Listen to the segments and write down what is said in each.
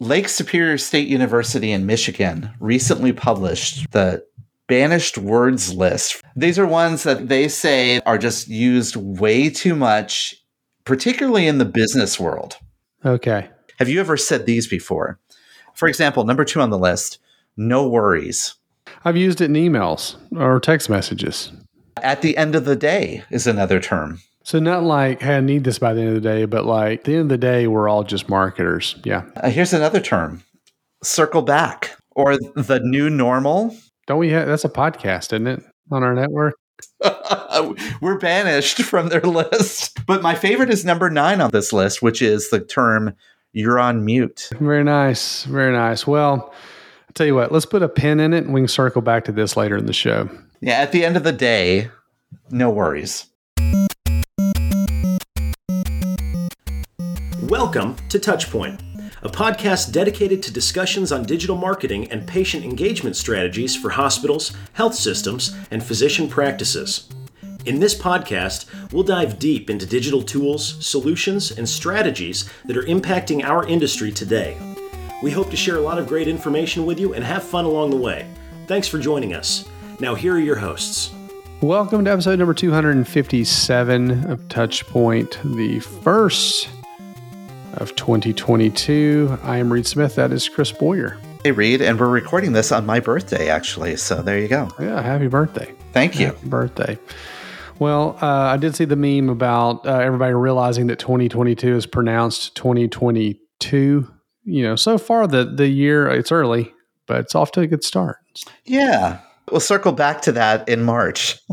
Lake Superior State University in Michigan recently published the banished words list. These are ones that they say are just used way too much, particularly in the business world. Okay. Have you ever said these before? For example, number two on the list, no worries. I've used it in emails or text messages. At the end of the day is another term. So not like, hey, I need this by the end of the day, but like at the end of the day, we're all just marketers. Yeah. Uh, here's another term, circle back or the new normal. Don't we have that's a podcast, isn't it? On our network. We're banished from their list. But my favorite is number nine on this list, which is the term you're on mute. Very nice. Very nice. Well, I'll tell you what, let's put a pin in it and we can circle back to this later in the show. Yeah, at the end of the day, no worries. Welcome to Touchpoint, a podcast dedicated to discussions on digital marketing and patient engagement strategies for hospitals, health systems, and physician practices. In this podcast, we'll dive deep into digital tools, solutions, and strategies that are impacting our industry today. We hope to share a lot of great information with you and have fun along the way. Thanks for joining us. Now, here are your hosts. Welcome to episode number 257 of Touchpoint, the first of 2022. I am Reed Smith. That is Chris Boyer. Hey, Reed, and we're recording this on my birthday, actually. So there you go. Yeah, happy birthday. Thank you. Happy birthday. Well, uh, I did see the meme about uh, everybody realizing that 2022 is pronounced 2022. You know, so far the the year it's early, but it's off to a good start. Yeah, we'll circle back to that in March.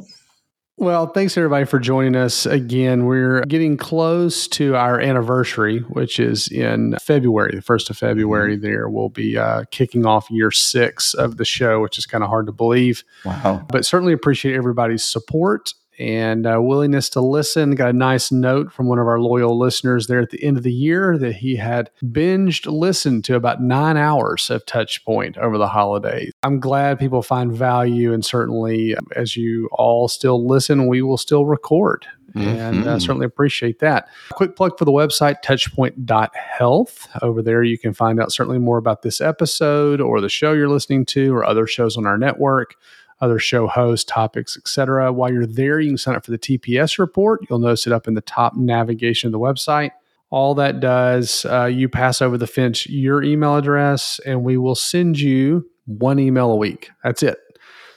Well, thanks everybody for joining us again. We're getting close to our anniversary, which is in February, the first of February. Mm-hmm. There we'll be uh, kicking off year six of the show, which is kind of hard to believe. Wow! But certainly appreciate everybody's support and uh, willingness to listen. Got a nice note from one of our loyal listeners there at the end of the year that he had binged listened to about nine hours of Touchpoint over the holidays. I'm glad people find value, and certainly um, as you all still listen, we will still record. Mm-hmm. And uh, certainly appreciate that. Quick plug for the website, touchpoint.health. Over there, you can find out certainly more about this episode or the show you're listening to or other shows on our network other show hosts, topics, etc. While you're there, you can sign up for the TPS report. You'll notice it up in the top navigation of the website. All that does, uh, you pass over the fence your email address, and we will send you one email a week. That's it.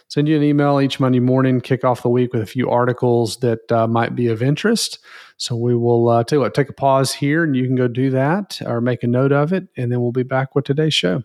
Send you an email each Monday morning, kick off the week with a few articles that uh, might be of interest. So we will uh, tell you what, take a pause here, and you can go do that or make a note of it, and then we'll be back with today's show.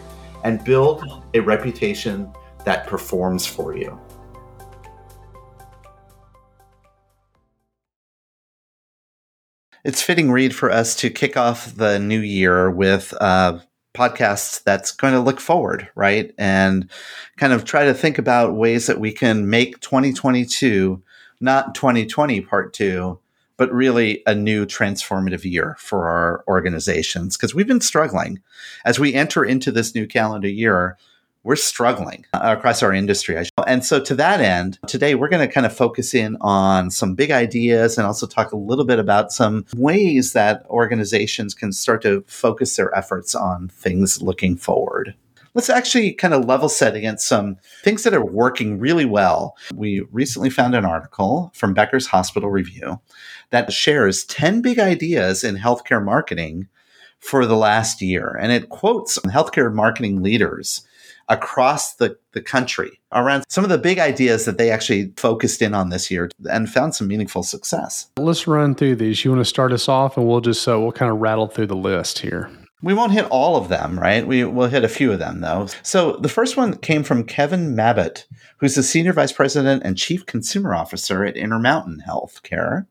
and build a reputation that performs for you. It's fitting, Reed, for us to kick off the new year with uh, a podcast that's going to look forward, right? And kind of try to think about ways that we can make 2022 not 2020 part two, but really a new transformative year for our organizations because we've been struggling as we enter into this new calendar year. We're struggling uh, across our industry. And so, to that end, today we're going to kind of focus in on some big ideas and also talk a little bit about some ways that organizations can start to focus their efforts on things looking forward. Let's actually kind of level set against some things that are working really well. We recently found an article from Becker's Hospital Review that shares 10 big ideas in healthcare marketing for the last year. And it quotes healthcare marketing leaders across the, the country around some of the big ideas that they actually focused in on this year and found some meaningful success. Let's run through these. You want to start us off and we'll just uh, we'll kind of rattle through the list here. We won't hit all of them, right? We will hit a few of them though. So the first one came from Kevin Mabbutt, who's the senior vice president and chief consumer officer at Intermountain Healthcare.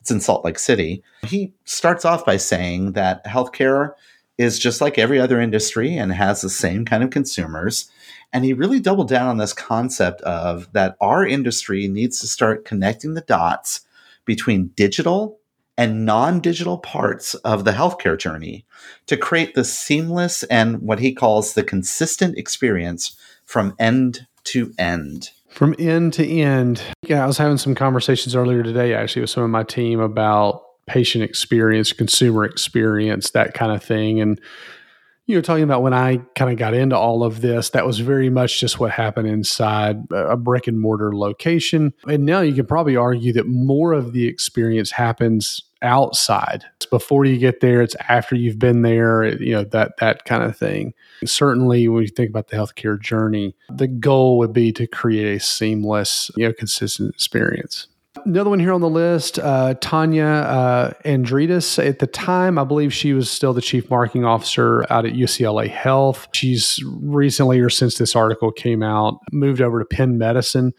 It's in Salt Lake City. He starts off by saying that healthcare is just like every other industry and has the same kind of consumers. And he really doubled down on this concept of that our industry needs to start connecting the dots between digital and non digital parts of the healthcare journey to create the seamless and what he calls the consistent experience from end to end. From end to end. Yeah, I was having some conversations earlier today actually with some of my team about patient experience, consumer experience, that kind of thing. And you know, talking about when I kind of got into all of this, that was very much just what happened inside a brick and mortar location. And now you can probably argue that more of the experience happens outside. It's before you get there, it's after you've been there, you know, that that kind of thing. certainly when you think about the healthcare journey, the goal would be to create a seamless, you know, consistent experience. Another one here on the list, uh, Tanya uh. At the time, I believe she was still the chief marketing officer out at UCLA Health. She's recently, or since this article came out, moved over to Penn Medicine.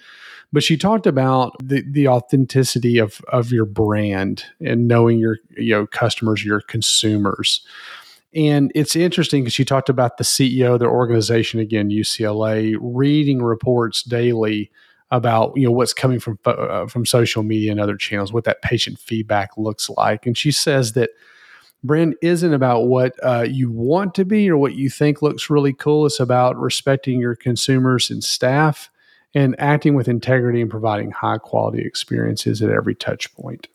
But she talked about the, the authenticity of, of your brand and knowing your you know customers, your consumers. And it's interesting because she talked about the CEO of their organization again, UCLA, reading reports daily about you know what's coming from uh, from social media and other channels, what that patient feedback looks like. And she says that brand isn't about what uh, you want to be or what you think looks really cool. It's about respecting your consumers and staff and acting with integrity and providing high quality experiences at every touch point.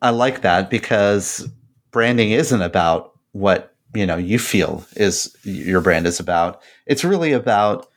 I like that because branding isn't about what you know you feel is your brand is about. It's really about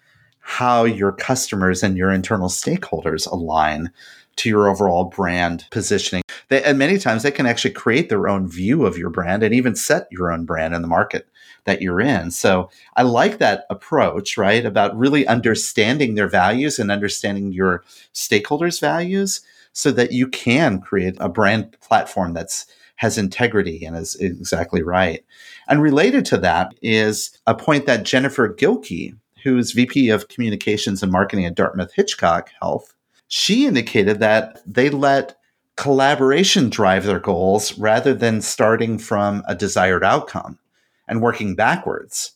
how your customers and your internal stakeholders align to your overall brand positioning. They, and many times they can actually create their own view of your brand and even set your own brand in the market that you're in. So I like that approach, right? About really understanding their values and understanding your stakeholders' values so that you can create a brand platform that's has integrity and is exactly right. And related to that is a point that Jennifer Gilkey who's VP of Communications and Marketing at Dartmouth Hitchcock Health, she indicated that they let collaboration drive their goals rather than starting from a desired outcome and working backwards.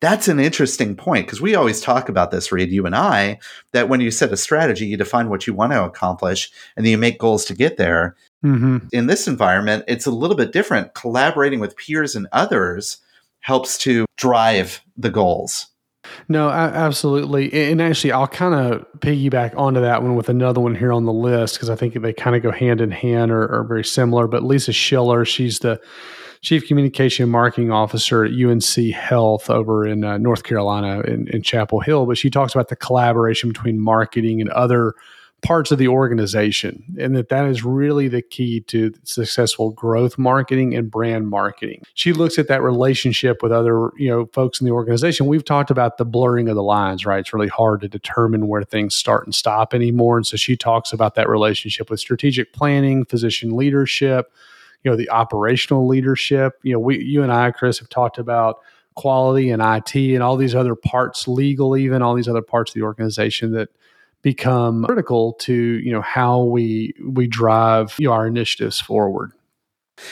That's an interesting point because we always talk about this, Reed, you and I, that when you set a strategy, you define what you want to accomplish and then you make goals to get there. Mm-hmm. In this environment, it's a little bit different. Collaborating with peers and others helps to drive the goals. No, absolutely. And actually, I'll kind of piggyback onto that one with another one here on the list because I think they kind of go hand in hand or, or, very similar. But Lisa Schiller, she's the Chief Communication and Marketing Officer at UNC Health over in uh, North Carolina in, in Chapel Hill. But she talks about the collaboration between marketing and other parts of the organization and that that is really the key to successful growth marketing and brand marketing. She looks at that relationship with other you know folks in the organization. We've talked about the blurring of the lines right? It's really hard to determine where things start and stop anymore and so she talks about that relationship with strategic planning physician leadership you know the operational leadership. You know we you and i chris have talked about quality and IT and all these other parts, legal, even all these other parts of the organization that become critical to you know how we we drive you know, our initiatives forward.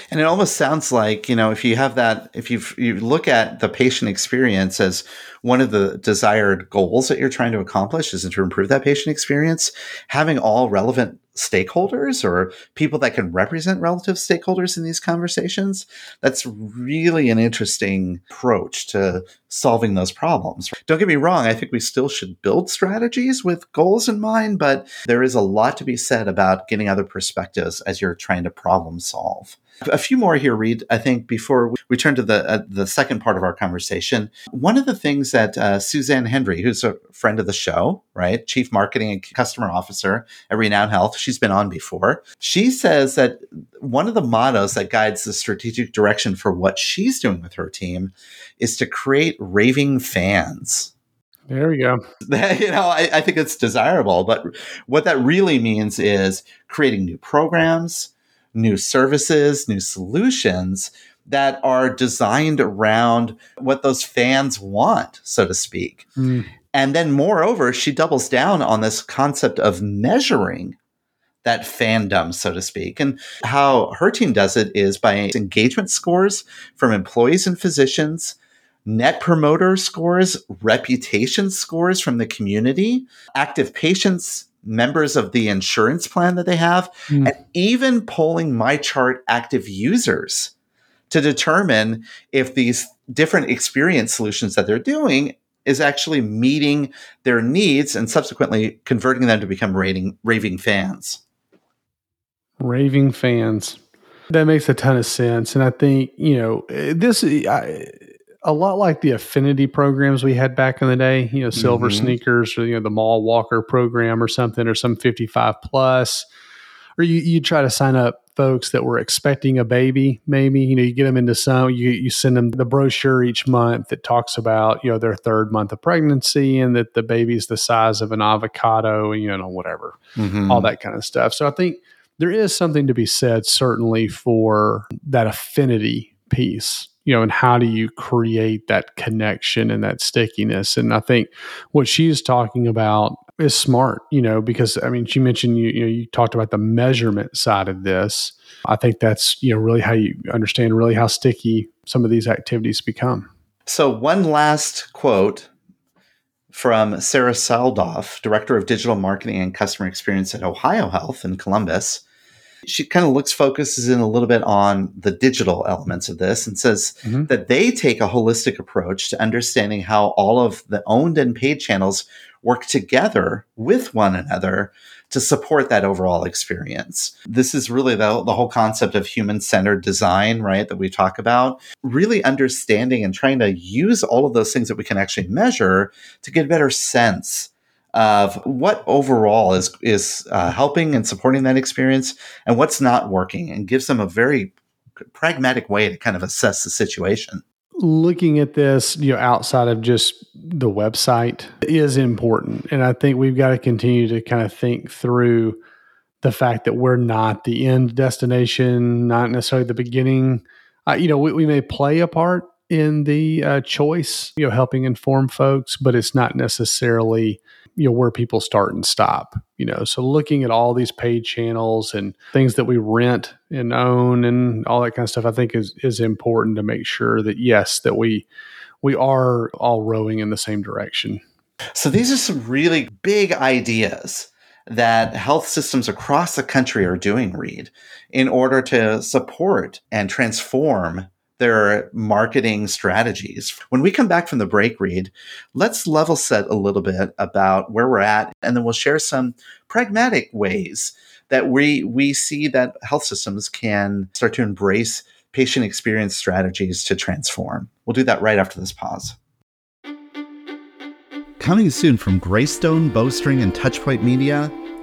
And it almost sounds like, you know, if you have that, if you you look at the patient experience as one of the desired goals that you're trying to accomplish is to improve that patient experience, having all relevant stakeholders or people that can represent relative stakeholders in these conversations. That's really an interesting approach to solving those problems. Don't get me wrong, I think we still should build strategies with goals in mind, but there is a lot to be said about getting other perspectives as you're trying to problem solve. A few more here, Reed. I think before we turn to the uh, the second part of our conversation, one of the things that uh, Suzanne Hendery, who's a friend of the show, right, chief marketing and customer officer at Renown Health, she's been on before. She says that one of the mottos that guides the strategic direction for what she's doing with her team is to create raving fans. There we go. you know, I, I think it's desirable, but what that really means is creating new programs new services, new solutions that are designed around what those fans want, so to speak. Mm. And then, moreover, she doubles down on this concept of measuring that fandom, so to speak. And how her team does it is by engagement scores from employees and physicians, net promoter scores, reputation scores from the community, active patients members of the insurance plan that they have, mm. and even polling MyChart active users to determine if these different experience solutions that they're doing is actually meeting their needs and subsequently converting them to become rating, raving fans. Raving fans. That makes a ton of sense. And I think, you know, this, I, a lot like the affinity programs we had back in the day, you know, silver mm-hmm. sneakers or, you know, the mall walker program or something, or some 55 plus, or you, you try to sign up folks that were expecting a baby, maybe, you know, you get them into some, you, you send them the brochure each month that talks about, you know, their third month of pregnancy and that the baby's the size of an avocado, and, you know, whatever, mm-hmm. all that kind of stuff. So I think there is something to be said, certainly, for that affinity piece you know, and how do you create that connection and that stickiness? And I think what she's talking about is smart, you know, because I mean, she mentioned you, you know, you talked about the measurement side of this. I think that's, you know, really how you understand really how sticky some of these activities become. So, one last quote from Sarah Saldoff, Director of Digital Marketing and Customer Experience at Ohio Health in Columbus she kind of looks focuses in a little bit on the digital elements of this and says mm-hmm. that they take a holistic approach to understanding how all of the owned and paid channels work together with one another to support that overall experience. This is really the, the whole concept of human centered design, right? That we talk about. Really understanding and trying to use all of those things that we can actually measure to get a better sense of what overall is is uh, helping and supporting that experience and what's not working, and gives them a very pragmatic way to kind of assess the situation. Looking at this, you know, outside of just the website is important, and I think we've got to continue to kind of think through the fact that we're not the end destination, not necessarily the beginning. Uh, you know, we, we may play a part in the uh, choice, you know, helping inform folks, but it's not necessarily you know where people start and stop you know? So looking at all these paid channels and things that we rent and own and all that kind of stuff i think is is important to make sure that yes that we we are all rowing in the same direction. So these are some really big ideas that health systems across the country are doing Reed in order to support and transform their marketing strategies. When we come back from the break Reed, let's level set a little bit about where we're at, and then we'll share some pragmatic ways that we we see that health systems can start to embrace patient experience strategies to transform. We'll do that right after this pause. Coming soon from Greystone, Bowstring, and Touchpoint Media,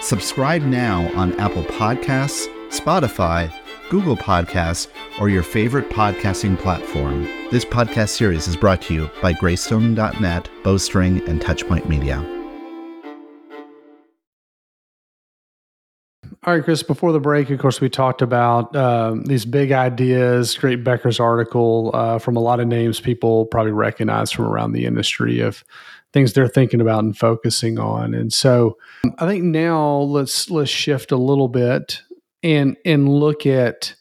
Subscribe now on Apple Podcasts, Spotify, Google Podcasts, or your favorite podcasting platform. This podcast series is brought to you by Greystone.net, Bowstring, and Touchpoint Media. All right, Chris, before the break, of course, we talked about um, these big ideas, great Becker's article uh, from a lot of names people probably recognize from around the industry of things they're thinking about and focusing on. And so I think now let's let's shift a little bit and and look at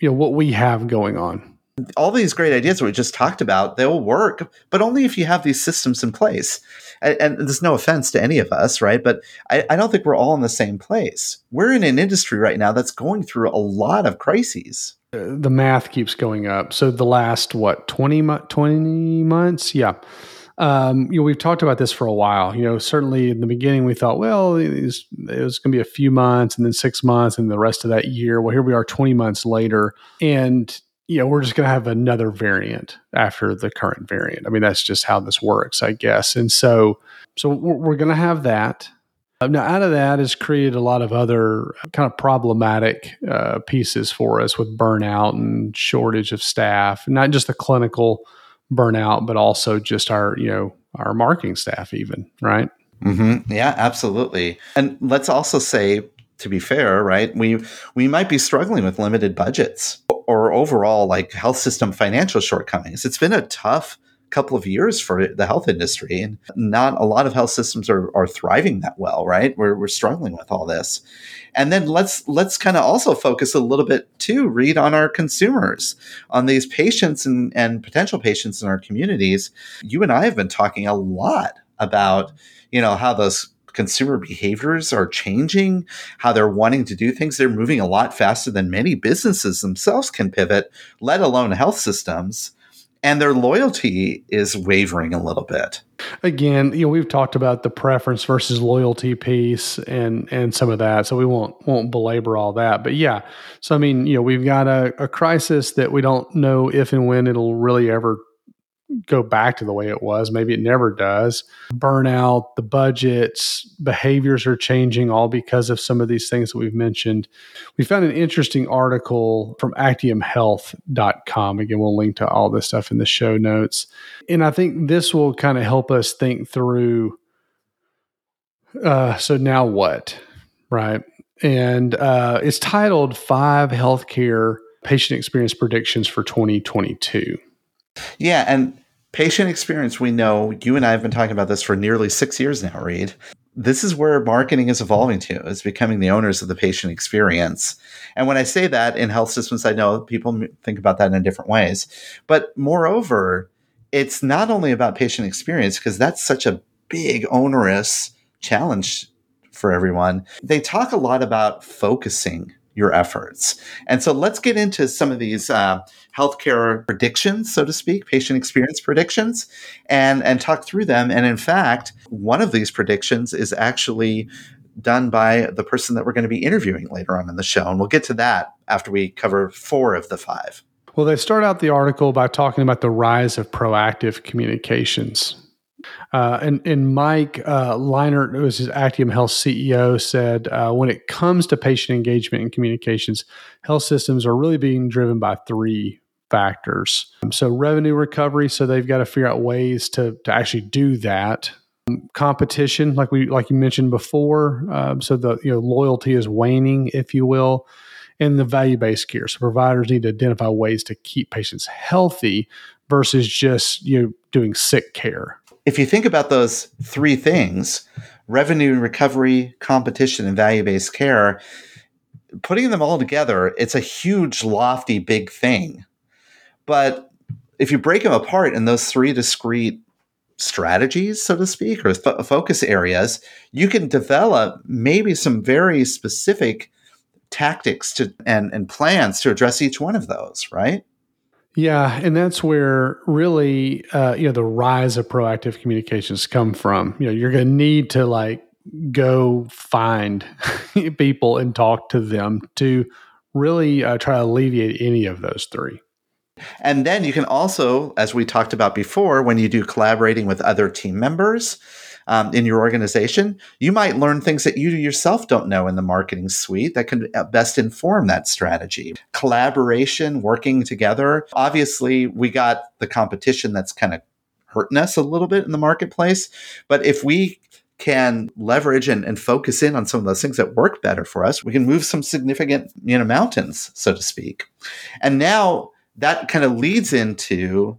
you know what we have going on all these great ideas that we just talked about, they'll work, but only if you have these systems in place. And, and there's no offense to any of us, right? But I, I, don't think we're all in the same place. We're in an industry right now that's going through a lot of crises. Uh, the math keeps going up. So the last, what, 20, 20 months? Yeah. Um, you know, we've talked about this for a while. You know, certainly in the beginning we thought, well, it was, was going to be a few months and then six months and the rest of that year. Well, here we are 20 months later. And you know, we're just going to have another variant after the current variant. I mean, that's just how this works, I guess. And so, so we're, we're going to have that. Uh, now, out of that has created a lot of other kind of problematic uh, pieces for us with burnout and shortage of staff, not just the clinical burnout, but also just our, you know, our marketing staff, even, right? Mm-hmm. Yeah, absolutely. And let's also say, to be fair, right, we we might be struggling with limited budgets or overall like health system financial shortcomings. It's been a tough couple of years for the health industry and not a lot of health systems are, are thriving that well right we're, we're struggling with all this and then let's let's kind of also focus a little bit too Reed on our consumers on these patients and, and potential patients in our communities you and i have been talking a lot about you know how those consumer behaviors are changing, how they're wanting to do things. They're moving a lot faster than many businesses themselves can pivot, let alone health systems. And their loyalty is wavering a little bit. Again, you know, we've talked about the preference versus loyalty piece and and some of that. So we won't won't belabor all that. But yeah. So I mean, you know, we've got a, a crisis that we don't know if and when it'll really ever go back to the way it was. Maybe it never does. Burnout, the budgets, behaviors are changing all because of some of these things that we've mentioned. We found an interesting article from actiumhealth.com. Again, we'll link to all this stuff in the show notes. And I think this will kind of help us think through uh, so now what? Right. And uh, it's titled Five Healthcare Patient Experience Predictions for 2022. Yeah, and patient experience, we know you and I have been talking about this for nearly six years now, Reed. This is where marketing is evolving to, is becoming the owners of the patient experience. And when I say that in health systems, I know people think about that in different ways. But moreover, it's not only about patient experience, because that's such a big, onerous challenge for everyone. They talk a lot about focusing your efforts. And so let's get into some of these uh, healthcare predictions, so to speak, patient experience predictions, and and talk through them. And in fact, one of these predictions is actually done by the person that we're going to be interviewing later on in the show, and we'll get to that after we cover four of the five. Well, they start out the article by talking about the rise of proactive communications. Uh, and, and Mike uh, Leinert, who was his Actium Health CEO, said uh, when it comes to patient engagement and communications, health systems are really being driven by three factors. So, revenue recovery, so they've got to figure out ways to, to actually do that. Competition, like we like you mentioned before, um, so the you know loyalty is waning, if you will, and the value based care. So providers need to identify ways to keep patients healthy versus just you know doing sick care if you think about those three things revenue recovery, competition, and value based care putting them all together, it's a huge, lofty, big thing. But if you break them apart in those three discrete strategies, so to speak, or fo- focus areas, you can develop maybe some very specific tactics to and, and plans to address each one of those, right? Yeah, and that's where really uh, you know the rise of proactive communications come from. You know, you're going to need to like go find people and talk to them to really uh, try to alleviate any of those three. And then you can also, as we talked about before, when you do collaborating with other team members, um, in your organization, you might learn things that you yourself don't know in the marketing suite that can uh, best inform that strategy. Collaboration, working together. Obviously, we got the competition that's kind of hurting us a little bit in the marketplace. But if we can leverage and, and focus in on some of those things that work better for us, we can move some significant, you know, mountains, so to speak. And now that kind of leads into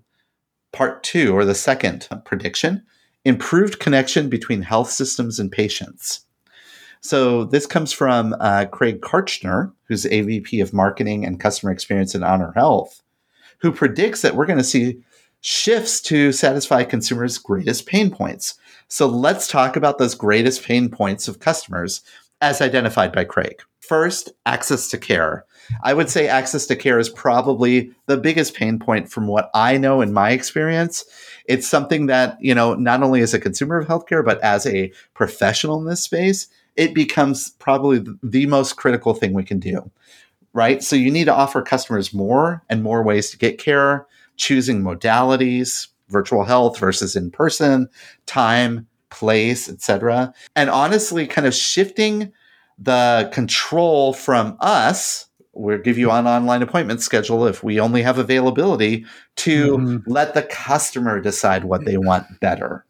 part two or the second prediction improved connection between health systems and patients. So this comes from uh, Craig Kartchner, who's AVP of Marketing and Customer Experience at Honor Health, who predicts that we're going to see shifts to satisfy consumers' greatest pain points. So let's talk about those greatest pain points of customers as identified by Craig. First, access to care. I would say access to care is probably the biggest pain point from what I know in my experience. It's something that, you know, not only as a consumer of healthcare, but as a professional in this space, it becomes probably the most critical thing we can do. Right. So you need to offer customers more and more ways to get care, choosing modalities, virtual health versus in person, time, place, etc. And honestly, kind of shifting the control from us we'll give you an online appointment schedule if we only have availability to mm-hmm. let the customer decide what they want better.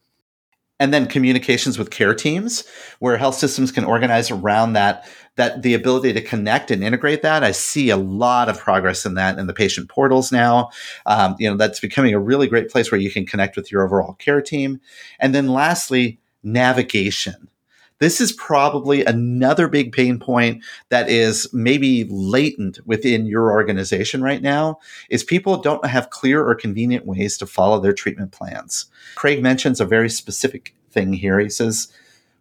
And then communications with care teams where health systems can organize around that that the ability to connect and integrate that. I see a lot of progress in that in the patient portals now. Um, you know that's becoming a really great place where you can connect with your overall care team. And then lastly navigation this is probably another big pain point that is maybe latent within your organization right now is people don't have clear or convenient ways to follow their treatment plans. Craig mentions a very specific thing here. He says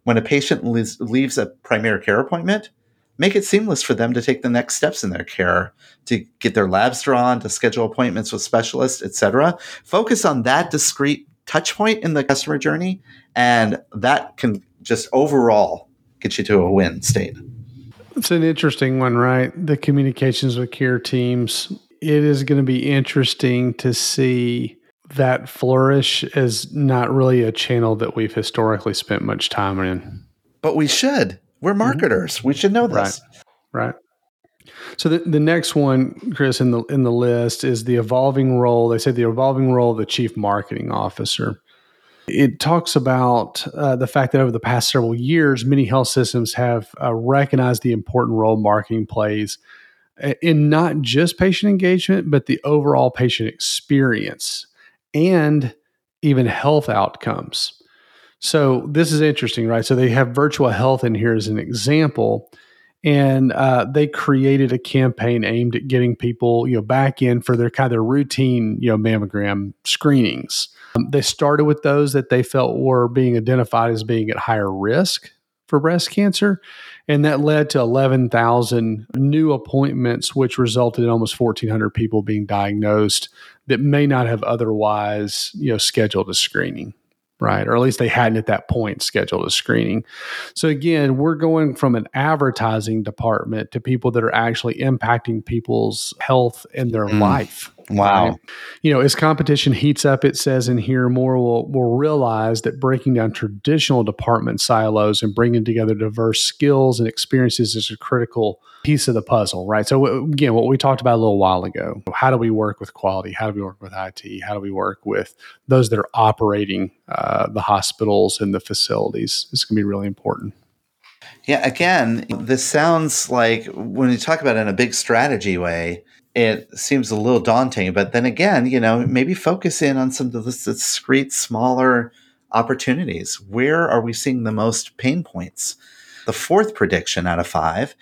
when a patient leaves, leaves a primary care appointment, make it seamless for them to take the next steps in their care to get their labs drawn to schedule appointments with specialists etc focus on that discrete touch point in the customer journey and that can just overall get you to a win state. It's an interesting one, right? The communications with care teams. It is going to be interesting to see that flourish as not really a channel that we've historically spent much time in. But we should. We're mm-hmm. marketers. Mm-hmm. We should know this. Right. Right. So the, the next one, Chris, in the in the list is the evolving role. They say the evolving role of the chief marketing officer. It talks about uh, the fact that over the past several years, many health systems have uh, recognized the important role marketing plays in not just patient engagement, but the overall patient experience and even health outcomes. So, this is interesting, right? So, they have Virtua Health in here as an example and uh, they created a campaign aimed at getting people you know back in for their kind of their routine you know mammogram screenings um, they started with those that they felt were being identified as being at higher risk for breast cancer and that led to 11,000 new appointments which resulted in almost 1400 people being diagnosed that may not have otherwise you know scheduled a screening right? Or at least they hadn't at that point scheduled a screening. So again, we're going from an advertising department to people that are actually impacting people's health and their mm. life. Wow. Right? You know, as competition heats up, it says in here, more will, will realize that breaking down traditional department silos and bringing together diverse skills and experiences is a critical piece of the puzzle, right? So, again, what we talked about a little while ago how do we work with quality? How do we work with IT? How do we work with those that are operating uh, the hospitals and the facilities? It's going to be really important. Yeah, again, this sounds like when you talk about it in a big strategy way, it seems a little daunting. But then again, you know, maybe focus in on some of the discrete, smaller opportunities. Where are we seeing the most pain points? The fourth prediction out of five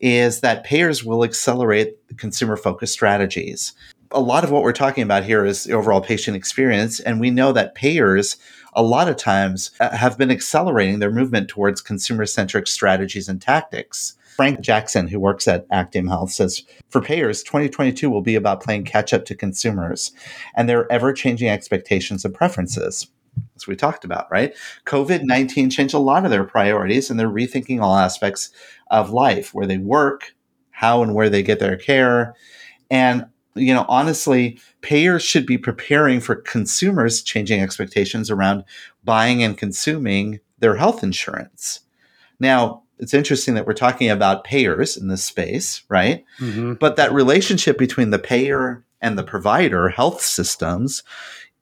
is that payers will accelerate consumer focused strategies. A lot of what we're talking about here is the overall patient experience. And we know that payers, a lot of times, have been accelerating their movement towards consumer centric strategies and tactics. Frank Jackson, who works at Actium Health, says for payers, 2022 will be about playing catch up to consumers and their ever changing expectations and preferences. As we talked about, right? COVID 19 changed a lot of their priorities and they're rethinking all aspects of life, where they work, how and where they get their care. And, you know, honestly, payers should be preparing for consumers' changing expectations around buying and consuming their health insurance. Now, it's interesting that we're talking about payers in this space, right? Mm-hmm. But that relationship between the payer and the provider, health systems,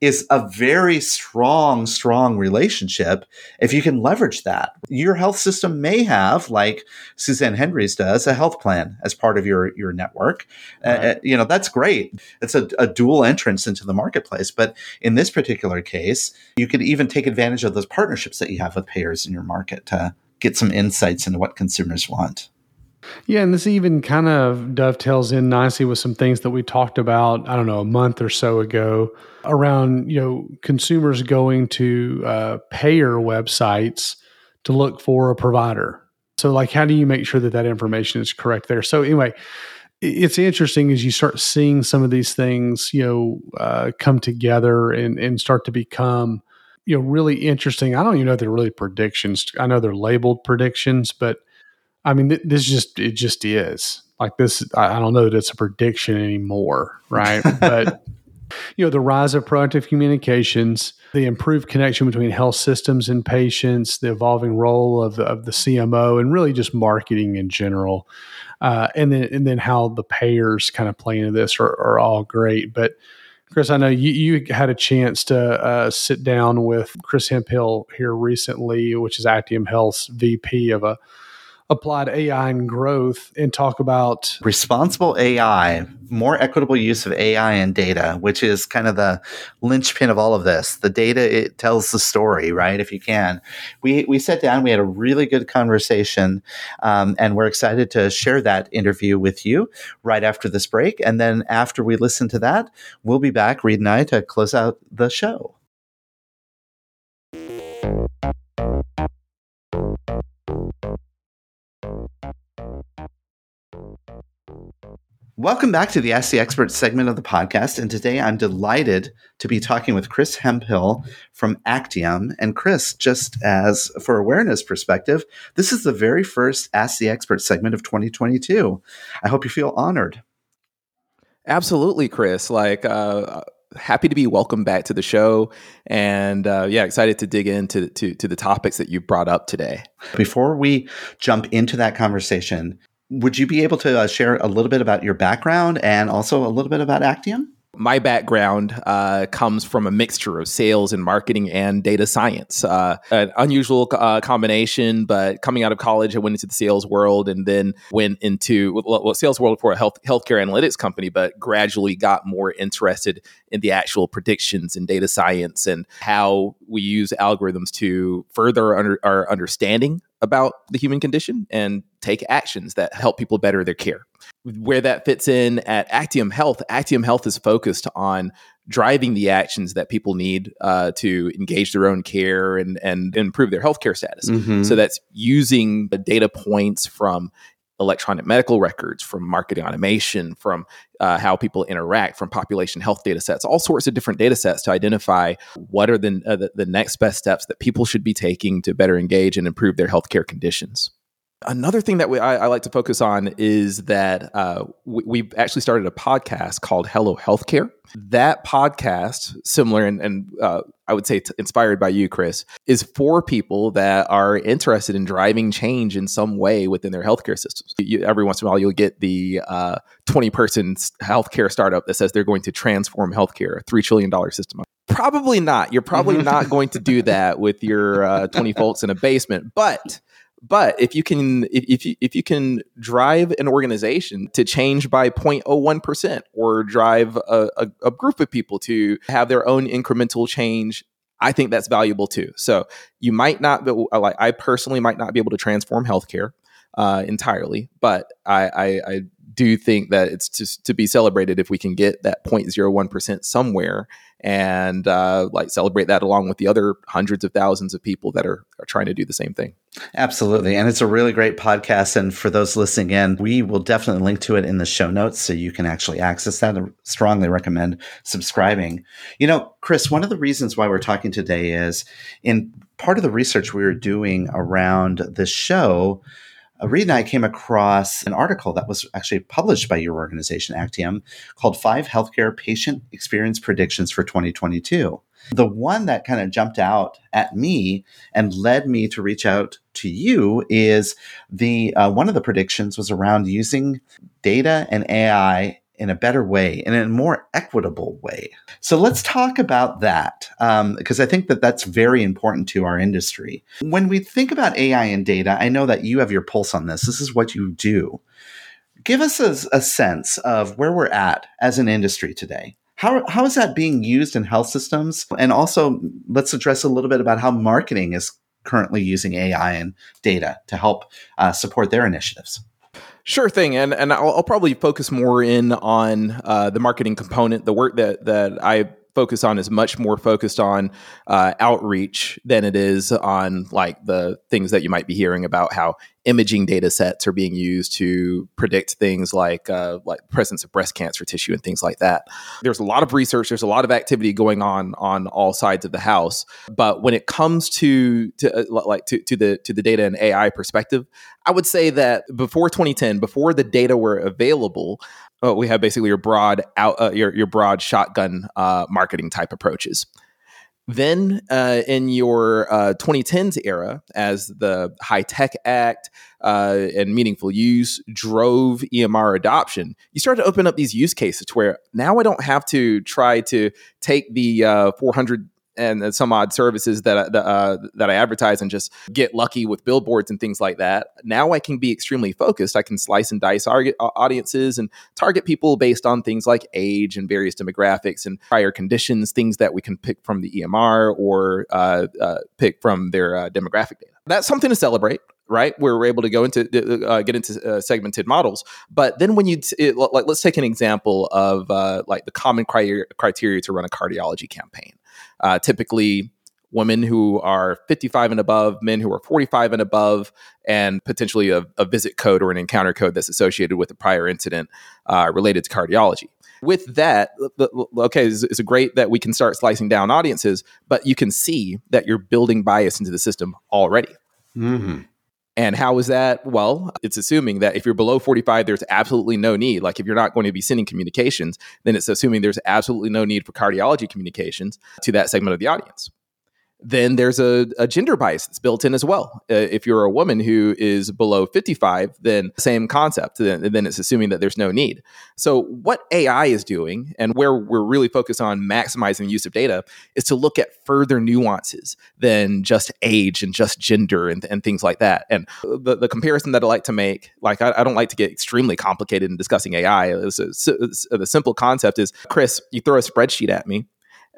is a very strong, strong relationship if you can leverage that. Your health system may have, like Suzanne Hendery's does, a health plan as part of your, your network. Uh, right. Uh, you know, that's great. It's a, a dual entrance into the marketplace. But in this particular case, you could even take advantage of those partnerships that you have with payers in your market to get some insights into what consumers want. Yeah, and this even kind of dovetails in nicely with some things that we talked about, I don't know, a month or so ago around, you know, consumers going to uh, payer websites to look for a provider. So, like, how do you make sure that that information is correct there? So, anyway, it's interesting as you start seeing some of these things, you know, uh, come together and, and start to become, you know, really interesting. I don't even know if they're really predictions. I know they're labeled predictions, but I mean, th- this just it just is like this. I, I don't know that it's a prediction anymore, right? but you know, the rise of proactive communications, the improved connection between health systems and patients, the evolving role of the, of the CMO, and really just marketing in general, uh, and then and then how the payers kind of play into this are, are all great, but. Chris, I know you, you had a chance to uh, sit down with Chris Hemphill here recently, which is Actium Health's VP of a applied AI and growth and talk about responsible AI, more equitable use of AI and data, which is kind of the linchpin of all of this. The data it tells the story, right? If you can, we we sat down, we had a really good conversation, um, and we're excited to share that interview with you right after this break. And then after we listen to that, we'll be back, Reed and I, to close out the show. Welcome back to the Ask the Expert segment of the podcast. And today I'm delighted to be talking with Chris Hemphill from Actium. And Chris, just as for awareness perspective, this is the very first Ask the Expert segment of 2022. I hope you feel honored. Absolutely, Chris. Like, uh, happy to be welcome back to the show and uh, yeah excited to dig into to, to the topics that you brought up today before we jump into that conversation would you be able to uh, share a little bit about your background and also a little bit about Actium? My background uh, comes from a mixture of sales and marketing and data science. Uh, an unusual uh, combination, but coming out of college, I went into the sales world and then went into well, sales world for a health healthcare analytics company, but gradually got more interested in the actual predictions and data science and how we use algorithms to further under, our understanding about the human condition and take actions that help people better their care where that fits in at Actium Health, Actium Health is focused on driving the actions that people need uh, to engage their own care and, and improve their healthcare status. Mm-hmm. So that's using the data points from electronic medical records, from marketing automation, from uh, how people interact, from population health data sets, all sorts of different data sets to identify what are the, uh, the, the next best steps that people should be taking to better engage and improve their healthcare conditions. Another thing that we, I, I, like to focus on is that uh, we, have actually started a podcast called Hello Healthcare. That podcast, similar and, and uh, I would say t- inspired by you, Chris, is for people that are interested in driving change in some way within their healthcare systems. You, every once in a while, you'll get the uh, 20 person healthcare startup that says they're going to transform healthcare, a $3 trillion system. Probably not. You're probably not going to do that with your uh, 20 folks in a basement, but but if you can if, you, if you can drive an organization to change by 0.01% or drive a, a, a group of people to have their own incremental change I think that's valuable too. So you might not, be, like I personally might not be able to transform healthcare uh, entirely, but I, I, I, do think that it's just to be celebrated if we can get that 0.01% somewhere and uh, like celebrate that along with the other hundreds of thousands of people that are, are trying to do the same thing. Absolutely. And it's a really great podcast. And for those listening in, we will definitely link to it in the show notes so you can actually access that. I strongly recommend subscribing. You know, Chris, one of the reasons why we're talking today is in part of the research we were doing around the show, Reed and I came across an article that was actually published by your organization, Actium, called Five Healthcare Patient Experience Predictions for 2022. The one that kind of jumped out at me and led me to reach out to you is the uh, one of the predictions was around using data and AI in a better way in a more equitable way. So let's talk about that because um, I think that that's very important to our industry. When we think about AI and data, I know that you have your pulse on this. This is what you do. Give us a, a sense of where we're at as an industry today. How, how is that being used in health systems? And also, let's address a little bit about how marketing is currently using AI and data to help uh, support their initiatives. Sure thing, and and I'll, I'll probably focus more in on uh, the marketing component. The work that that I focus on is much more focused on uh, outreach than it is on like the things that you might be hearing about how imaging data sets are being used to predict things like uh, like presence of breast cancer tissue and things like that. There's a lot of research, there's a lot of activity going on on all sides of the house, but when it comes to to uh, like to, to the to the data and AI perspective, I would say that before 2010, before the data were available, uh, we have basically your broad out uh, your your broad shotgun uh, marketing type approaches. Then, uh, in your 2010s uh, era, as the HITECH Act uh, and meaningful use drove EMR adoption, you started to open up these use cases where now I don't have to try to take the 400 and some odd services that that, uh, that I advertise and just get lucky with billboards and things like that. Now I can be extremely focused. I can slice and dice audiences and target people based on things like age and various demographics and prior conditions, things that we can pick from the EMR or uh, uh, pick from their uh, demographic data. That's something to celebrate right? We're able to go into uh, get into uh, segmented models. But then when you t- it, like, let's take an example of uh, like the common criteria criteria to run a cardiology campaign. Uh, typically, women who are 55 and above, men who are 45 and above, and potentially a, a visit code or an encounter code that's associated with a prior incident uh, related to cardiology with that, okay, it's, great that we can start slicing down audiences, but you can see that you're building bias into the system already. Mm-hmm. And how is that? Well, it's assuming that if you're below 45, there's absolutely no need. Like if you're not going to be sending communications, then it's assuming there's absolutely no need for cardiology communications to that segment of the audience then there's a, a, gender bias that's built in as well. Uh, if you're a woman who is below 55, then same concept. Then, then it's assuming that there's no need. So what AI is doing, and where we're really focused on maximizing use of data, is to look at further nuances than just age and just gender and, and things like that. And the, the comparison that I like to make, like I, I don't like to get extremely complicated in discussing AI. A, the simple concept is, Chris, you throw a spreadsheet at me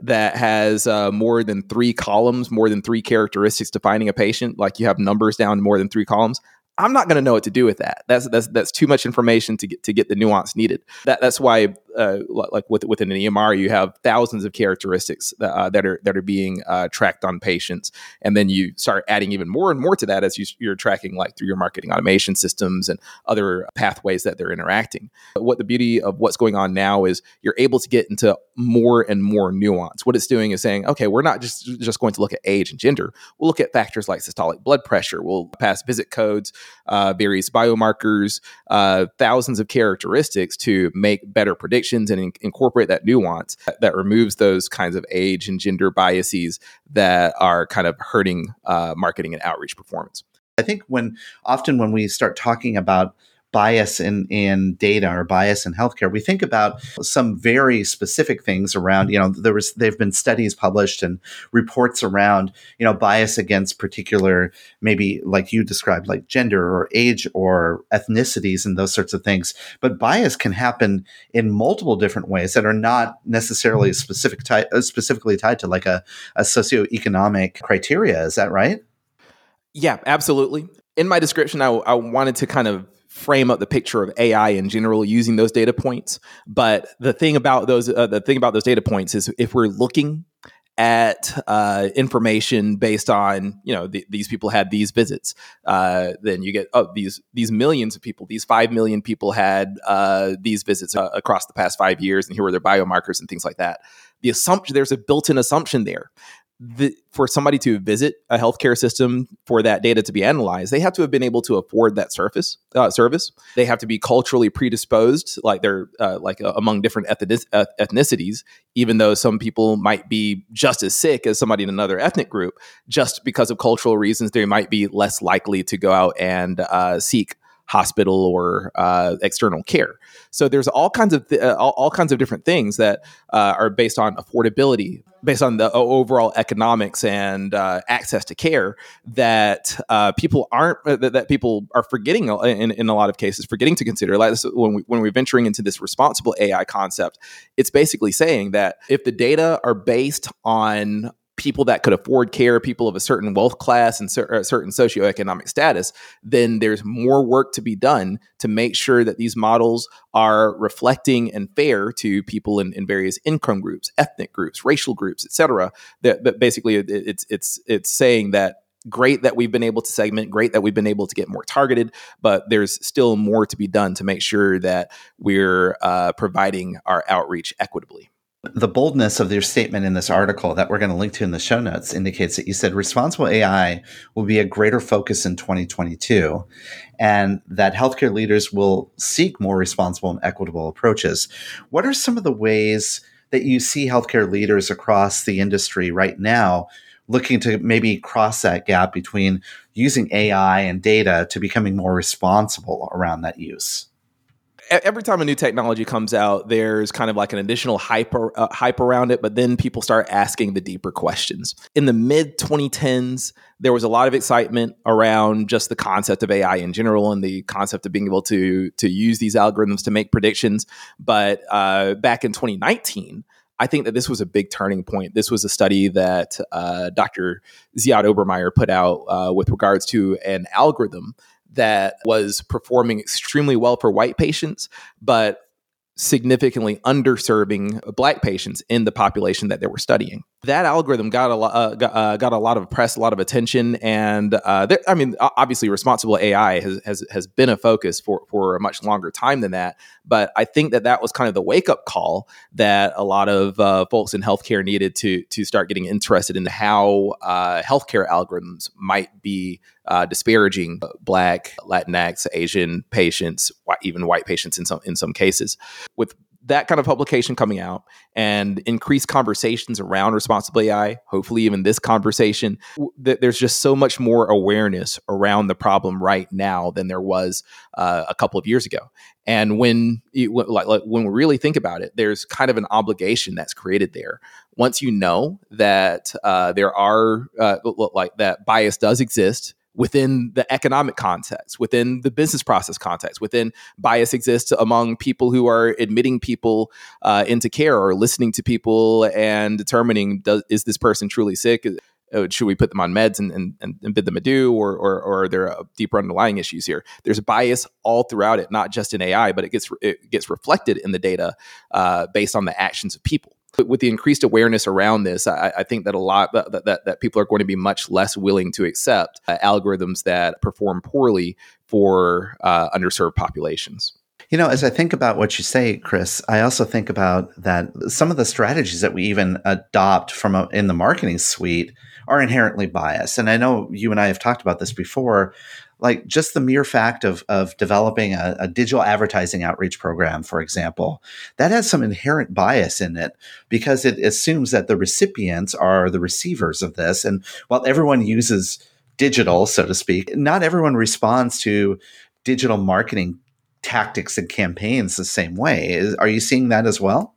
that has uh, more than three columns, more than three characteristics defining a patient, like you have numbers down more than three columns, I'm not going to know what to do with that. That's that's that's too much information to get to get the nuance needed. That that's why uh, like with, within an EMR, you have thousands of characteristics that, uh, that are that are being uh, tracked on patients, and then you start adding even more and more to that as you, you're tracking like through your marketing automation systems and other pathways that they're interacting. But what the beauty of what's going on now is you're able to get into more and more nuance. What it's doing is saying, okay, we're not just just going to look at age and gender. We'll look at factors like systolic blood pressure. We'll pass visit codes, uh, various biomarkers, uh, thousands of characteristics to make better predictions and in- incorporate that nuance that, that, removes those kinds of age and gender biases that are kind of hurting uh, marketing and outreach performance. I think when often when we start talking about bias in, in data or bias in healthcare, we think about some very specific things around, you know, there was, there have been studies published and reports around, you know, bias against particular, maybe like you described, like gender or age or ethnicities and those sorts of things. But bias can happen in multiple different ways that are not necessarily specific, ty- uh, specifically tied to like a, a socioeconomic criteria. Is that right? Yeah, absolutely. In my description, I, I wanted to kind of frame up the picture of AI in general using those data points. But the thing about those uh, the thing about those data points is if we're looking at uh, information based on you know the, these people had these visits, uh, then you get oh these these millions of people, these five million people had uh, these visits uh, across the past five years, and here were their biomarkers and things like that. The assumption there's a built-in assumption there the, for somebody to visit a healthcare system for that data to be analyzed, they have to have been able to afford that surface uh, service. They have to be culturally predisposed, like they're uh, like uh, among different ethnic- ethnicities. Even though some people might be just as sick as somebody in another ethnic group, just because of cultural reasons, they might be less likely to go out and uh, seek hospital or uh, external care. So there's all kinds of th- uh, all, all, kinds of different things that uh, are based on affordability, based on the overall economics and uh, access to care that uh, people aren't that, that, people are forgetting in, in a lot of cases, forgetting to consider. Like this, when we when we're venturing into this responsible AI concept, it's basically saying that if the data are based on people that could afford care, people of a certain wealth class and cer- a certain socioeconomic status, then there's more work to be done to make sure that these models are reflecting and fair to people in, in various income groups, ethnic groups, racial groups, et cetera. That, that basically it, it's it's it's saying that great that we've been able to segment great that we've been able to get more targeted but there's still more to be done to make sure that we're uh, providing our outreach equitably the boldness of your statement in this article that we're going to link to in the show notes indicates that you said responsible AI will be a greater focus in 2022 and that healthcare leaders will seek more responsible and equitable approaches. What are some of the ways that you see healthcare leaders across the industry right now looking to maybe cross that gap between using AI and data to becoming more responsible around that use? Every time a new technology comes out, there's kind of like an additional hype uh, hype around it, but then people start asking the deeper questions. In the mid 2010s, there was a lot of excitement around just the concept of AI in general and the concept of being able to to use these algorithms to make predictions. But uh, back in 2019. I think that this was a big turning point. This was a study that uh, Dr. Ziad Obermeyer put out uh, with regards to an algorithm that was performing extremely well for white patients, but significantly underserving black patients in the population that they were studying. That algorithm got a lot, uh, got, uh, got, a lot of press, a lot of attention, and uh, there, I mean, obviously, responsible AI has, has has been a focus for for a much longer time than that. But I think that that was kind of the wake up call that a lot of uh, folks in healthcare needed to to start getting interested in how uh, healthcare algorithms might be uh, disparaging Black, Latinx, Asian patients, even white patients in some in some cases. With that kind of publication coming out and increased conversations around responsible AI, hopefully even this conversation, th- there's just so much more awareness around the problem right now than there was uh, a couple of years ago. And when you, like, like when we really think about it, there's kind of an obligation that's created there. Once you know that uh, there are uh, like that bias does exist within the economic context, within the business process context, within bias exists among people who are admitting people uh, into care or listening to people and determining does, is this person truly sick? Uh, should we put them on meds and, and, and bid them adieu, or, or, or are there uh, deeper underlying issues here? There's bias all throughout it, not just in AI, but it gets it gets reflected in the data uh, based on the actions of people with the increased awareness around this, I, I think that a lot that, that, that people are going to be much less willing to accept uh, algorithms that perform poorly for uh, underserved populations. You know, as I think about what you say, Chris, I also think about that some of the strategies that we even adopt from a, in the marketing suite are inherently biased. And I know you and I have talked about this before like just the mere fact of of developing a, a, digital advertising outreach program, for example, that has some inherent bias in it because it assumes that the recipients are the receivers of this. And while everyone uses digital, so to speak, not everyone responds to digital marketing tactics and campaigns the same way. Are you seeing that as well?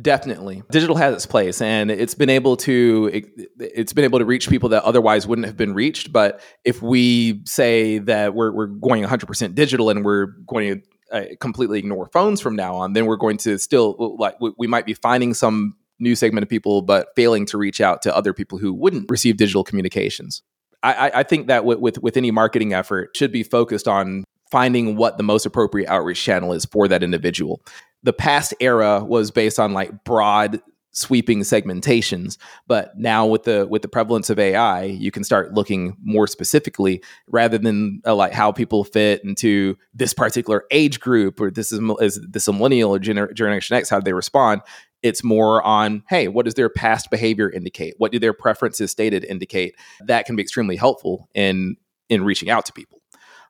Definitely. Digital has its place and it's been able to it, has been able to reach people that otherwise wouldn't have been reached, but if we say that we're we're going 100% digital and we're going to uh, completely ignore phones from now on, then we're going to still like we, we might be finding some new segment of people but failing to reach out to other people who wouldn't receive digital communications. I, I think that with, with, with any marketing effort should be focused on finding what the most appropriate outreach channel is for that individual the past era was based on like broad sweeping segmentations but now with the with the prevalence of ai you can start looking more specifically rather than uh, like how people fit into this particular age group or this is, is this a millennial or gener- generation x how do they respond? It's more on hey what does their past behavior indicate? What do their preferences stated indicate? That can be extremely helpful in in reaching out to people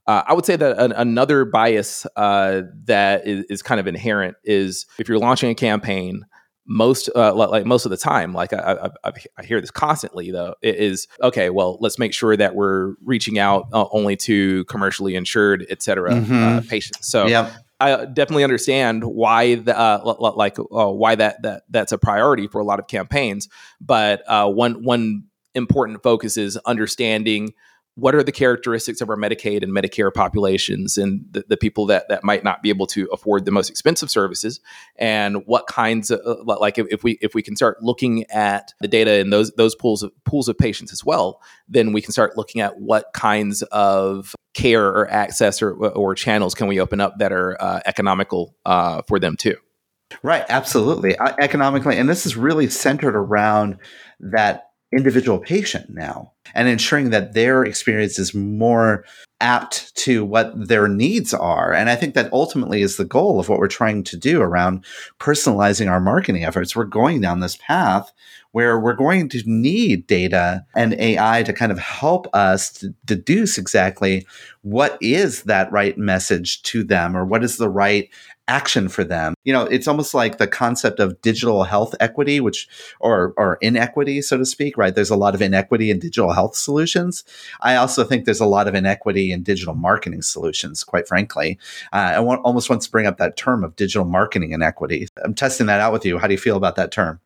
uh, I would say that an, another bias uh, that is, is, kind of inherent is if you're launching a campaign, most uh, like most of the time like I, I, I, hear this constantly though it is okay well let's make sure that we're reaching out uh, only to commercially insured et cetera mm-hmm. uh, patients so yep. I definitely understand why the, uh, like uh, why that that that's a priority for a lot of campaigns but uh, one one important focus is understanding what are the characteristics of our Medicaid and Medicare populations and the, the, people that, that might not be able to afford the most expensive services? And what kinds of uh, like if, if we if we can start looking at the data in those those pools of pools of patients as well then we can start looking at what kinds of care or access or, or channels can we open up that are uh, economical uh, for them too. Right absolutely. Uh, economically and this is really centered around that individual patient now and ensuring that their experience is more apt to what their needs are. And I think that ultimately is the goal of what we're trying to do around personalizing our marketing efforts. We're going down this path where we're going to need data and AI to kind of help us deduce exactly what is that right message to them or what is the right action for them. You know, it's almost like the concept of digital health equity, which or or inequity, so to speak, right? There's a lot of inequity in digital health solutions. I also think there's a lot of inequity in digital marketing solutions, quite frankly. Uh, I want, almost want to bring up that term of digital marketing inequity. I'm testing that out with you. How do you feel about that term?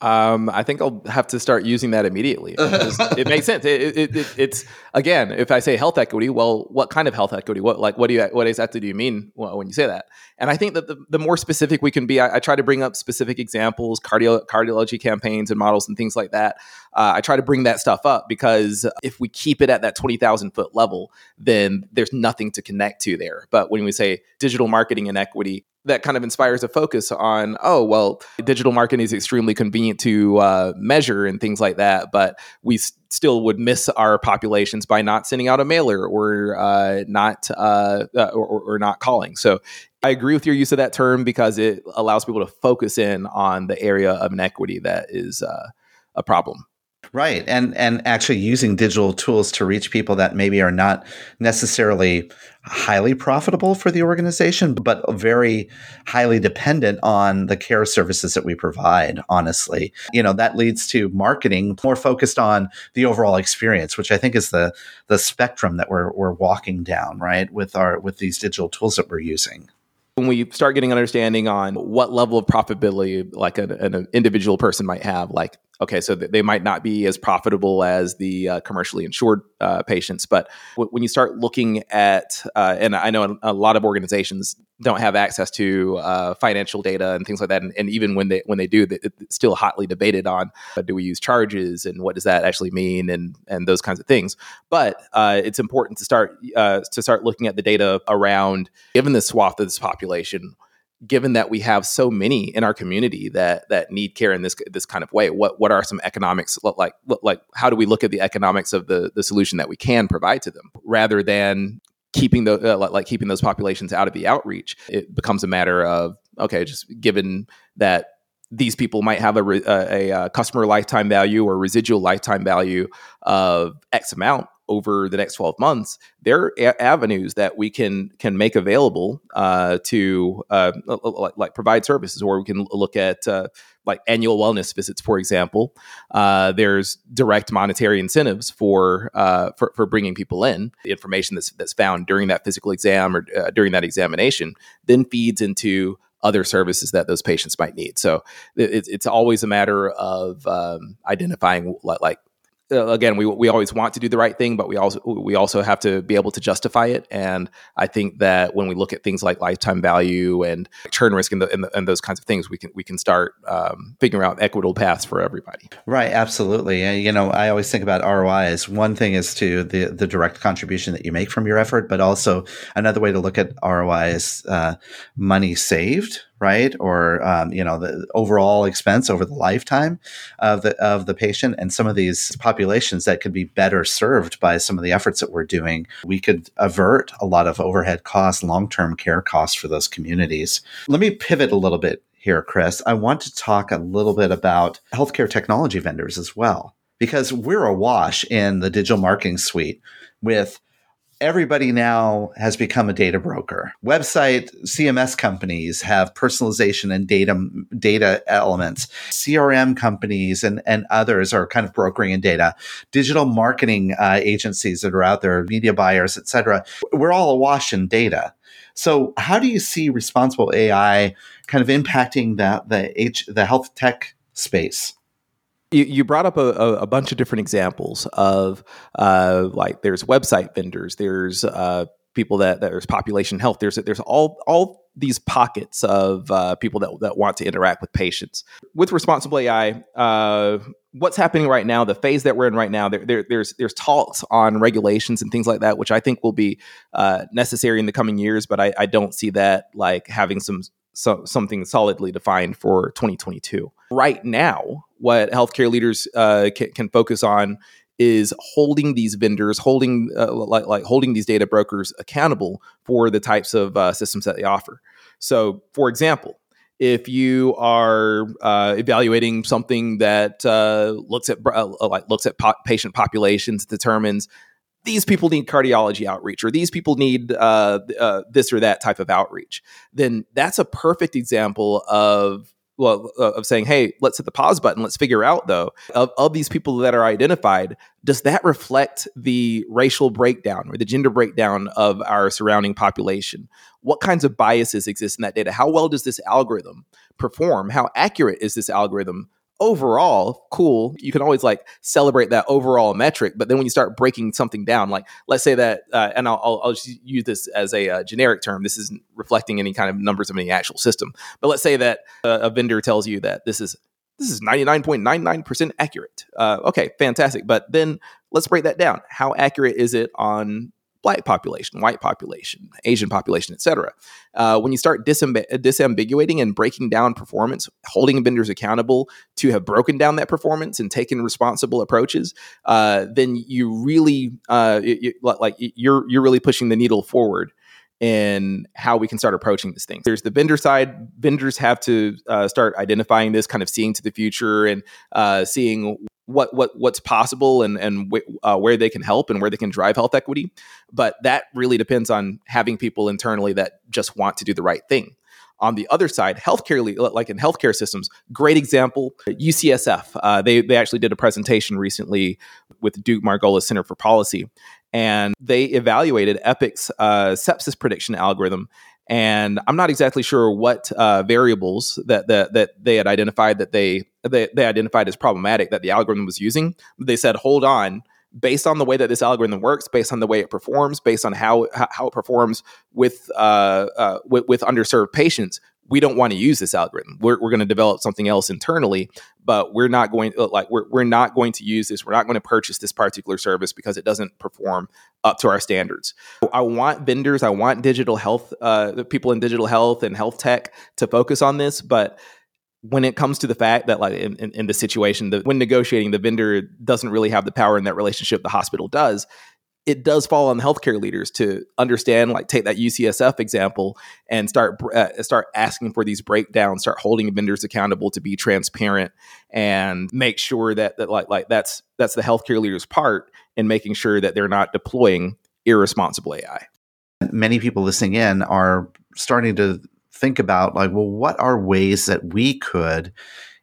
Um, I think I'll have to start using that immediately. it makes sense. It, it, it, it's again, if I say health equity, well, what kind of health equity? What like what do you what exactly do you mean when you say that? And I think that the, the more specific we can be, I, I try to bring up specific examples, cardio cardiology campaigns and models and things like that. Uh, I try to bring that stuff up because if we keep it at that twenty thousand foot level, then there's nothing to connect to there. But when we say digital marketing and equity, that kind of inspires a focus on oh well digital marketing is extremely convenient to uh, measure and things like that but we s- still would miss our populations by not sending out a mailer or uh, not uh, uh or, or, not calling so i agree with your use of that term because it allows people to focus in on the area of inequity that is uh, a problem Right. And and actually using digital tools to reach people that maybe are not necessarily highly profitable for the organization, but very highly dependent on the care services that we provide, honestly. You know, that leads to marketing more focused on the overall experience, which I think is the the spectrum that we're we're walking down, right? With our with these digital tools that we're using when we start getting understanding on what level of profitability like an, an individual person might have like okay so they might not be as profitable as the uh, commercially insured uh, patients but w- when you start looking at uh, and i know a lot of organizations don't have access to uh, financial data and things like that and, and, even when they when they do it's still hotly debated on uh, do we use charges and what does that actually mean and and those kinds of things. But uh, it's important to start to start looking at the data around given the swath of this population given that we have so many in our community that that need care in this this kind of way what what are some economics look like look like how do we look at the economics of the the solution that we can provide to them? Rather than keeping the uh, like keeping those populations out of the outreach it becomes a matter of okay just given that these people might have a, a, a, uh, customer lifetime value or residual lifetime value of X amount over the next 12 months, there are a- avenues that we can can make available uh, to uh, like, like, provide services, or we can look at uh, like annual wellness visits, for example. Uh, there's direct monetary incentives for, uh, for for bringing people in. The information that's that's found during that physical exam or uh, during that examination then feeds into other services that those patients might need. So it, it's always a matter of um, identifying like uh, again, we we always want to do the right thing, but we also we also have to be able to justify it. And I think that when we look at things like lifetime value and churn risk and, the, and, the, and those kinds of things, we can we can start um, figuring out equitable paths for everybody. Right, absolutely. You know, I always think about ROI as one thing is to the the direct contribution that you make from your effort, but also another way to look at ROI is uh, money saved right? Or um, you know the overall expense over the lifetime of the of the patient, and some of these populations that could be better served by some of the efforts that we're doing. We could avert a lot of overhead costs, long term care costs for those communities. Let me pivot a little bit here, Chris. I want to talk a little bit about healthcare technology vendors as well, because we're awash in the digital marketing suite with everybody now has become a data broker. Website CMS companies have personalization and data data elements. CRM companies and, and others are kind of brokering in data. Digital marketing uh, agencies that are out there, media buyers, etc. We're all awash in data. So, how do you see responsible AI kind of impacting the the H, the health tech space? You, you brought up a, a, bunch of different examples of uh, like there's website vendors, there's uh, people that, that, there's population health, there's there's all all these pockets of uh, people that, that want to interact with patients with responsible AI. Uh, what's happening right now, the phase that we're in right now, there, there, there's there's talks on regulations and things like that, which I think will be uh, necessary in the coming years, but I, I don't see that like having some so, something solidly defined for 2022. Right now, what healthcare leaders uh, can, can, focus on is holding these vendors, holding uh, like, like, holding these data brokers accountable for the types of uh, systems that they offer. So, for example, if you are uh, evaluating something that uh, looks at uh, like looks at po- patient populations, determines these people need cardiology outreach or these people need uh, uh, this or that type of outreach, then that's a perfect example of well, uh, of saying, hey, let's hit the pause button. Let's figure out, though, of, of these people that are identified, does that reflect the racial breakdown or the gender breakdown of our surrounding population? What kinds of biases exist in that data? How well does this algorithm perform? How accurate is this algorithm overall cool. You can always like celebrate that overall metric but then when you start breaking something down like let's say that uh, and I'll, I'll, just use this as a uh, generic term. This isn't reflecting any kind of numbers of any actual system. But let's say that uh, a vendor tells you that this is this is 99.99% accurate. Uh, okay fantastic. But then let's break that down. How accurate is it on black population, white population, Asian population, etc. Uh, when you start disamb- disambiguating and breaking down performance, holding vendors accountable to have broken down that performance and taken responsible approaches, uh, then you really uh, you, like you're you're really pushing the needle forward in how we can start approaching this thing. There's the vendor side. Vendors have to uh, start identifying this, kind of seeing to the future and uh, seeing what what what's possible and and uh, where they can help and where they can drive health equity. But that really depends on having people internally that just want to do the right thing. On the other side, healthcare, like in healthcare systems, great example. UCSF, uh, they they actually did a presentation recently with Duke Margolis Center for Policy, and they evaluated Epic's uh, sepsis prediction algorithm and I'm not exactly sure what uh, variables that, that that they had identified that they, they they identified as problematic that the algorithm was using. They said, hold on, based on the way that this algorithm works, based on the way it performs, based on how how it performs with uh, uh, with, with underserved patients, we don't want to use this algorithm. We're, we're going to develop something else internally, but we're not going to, like we're, we're not going to use this. We're not going to purchase this particular service because it doesn't perform up to our standards. I want vendors, I want digital health, uh, people in digital health and health tech to focus on this, but when it comes to the fact that like in, in, in the situation that when negotiating the vendor doesn't really have the power in that relationship the hospital does it does fall on the healthcare leaders to understand, like take that UCSF example and start uh, start asking for these breakdowns, start holding vendors accountable to be transparent, and make sure that that like like that's that's the healthcare leaders' part in making sure that they're not deploying irresponsible AI. Many people listening in are starting to think about like, well, what are ways that we could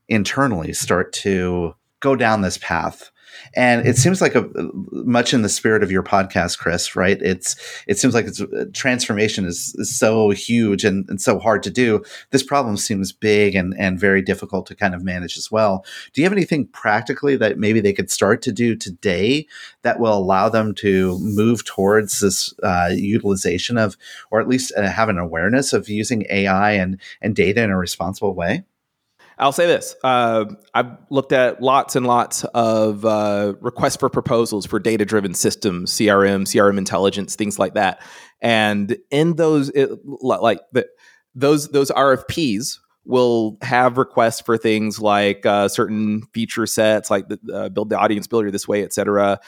internally start to go down this path and it seems like a much in the spirit of your podcast, Chris. Right? It's it seems like it's uh, transformation is, is so huge and, and so hard to do. This problem seems big and and very difficult to kind of manage as well. Do you have anything practically that maybe they could start to do today that will allow them to move towards this uh, utilization of, or at least uh, have an awareness of using AI and and data in a responsible way? I'll say this: uh, I've looked at lots and lots of uh, requests for proposals for data-driven systems, CRM, CRM intelligence, things like that. And in those, it, like the, those those RFPs will have requests for things like uh, certain feature sets, like the, uh, build the audience builder this way, et cetera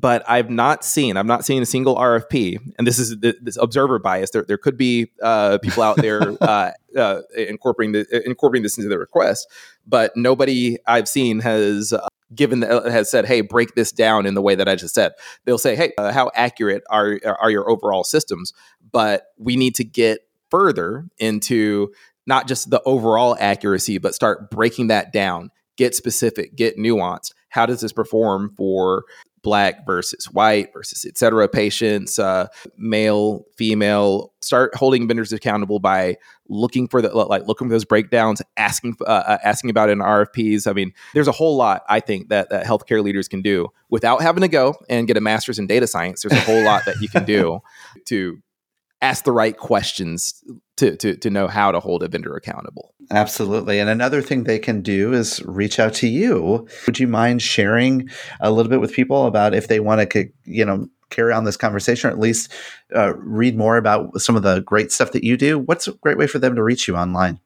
but I've not seen I've not seen a single RFP, and this is this observer bias. There, there could be uh, people out there uh, uh, incorporating the, incorporating this into the request, but nobody I've seen has given that has said, "Hey, break this down in the way that I just said." They'll say, "Hey, uh, how accurate are are your overall systems?" But we need to get further into not just the overall accuracy, but start breaking that down, get specific, get nuanced. How does this perform for black versus white versus et cetera patients, uh, male, female? Start holding vendors accountable by looking for the like looking for those breakdowns, asking uh, uh asking about in RFPs. I mean, there's a whole lot I think that that healthcare leaders can do without having to go and get a master's in data science. There's a whole lot that you can do to ask the right questions to, to, to know how to hold a vendor accountable. Absolutely. And another thing they can do is reach out to you. Would you mind sharing a little bit with people about if they want to, you know, carry on this conversation or at least uh, read more about some of the great stuff that you do? What's a great way for them to reach you online?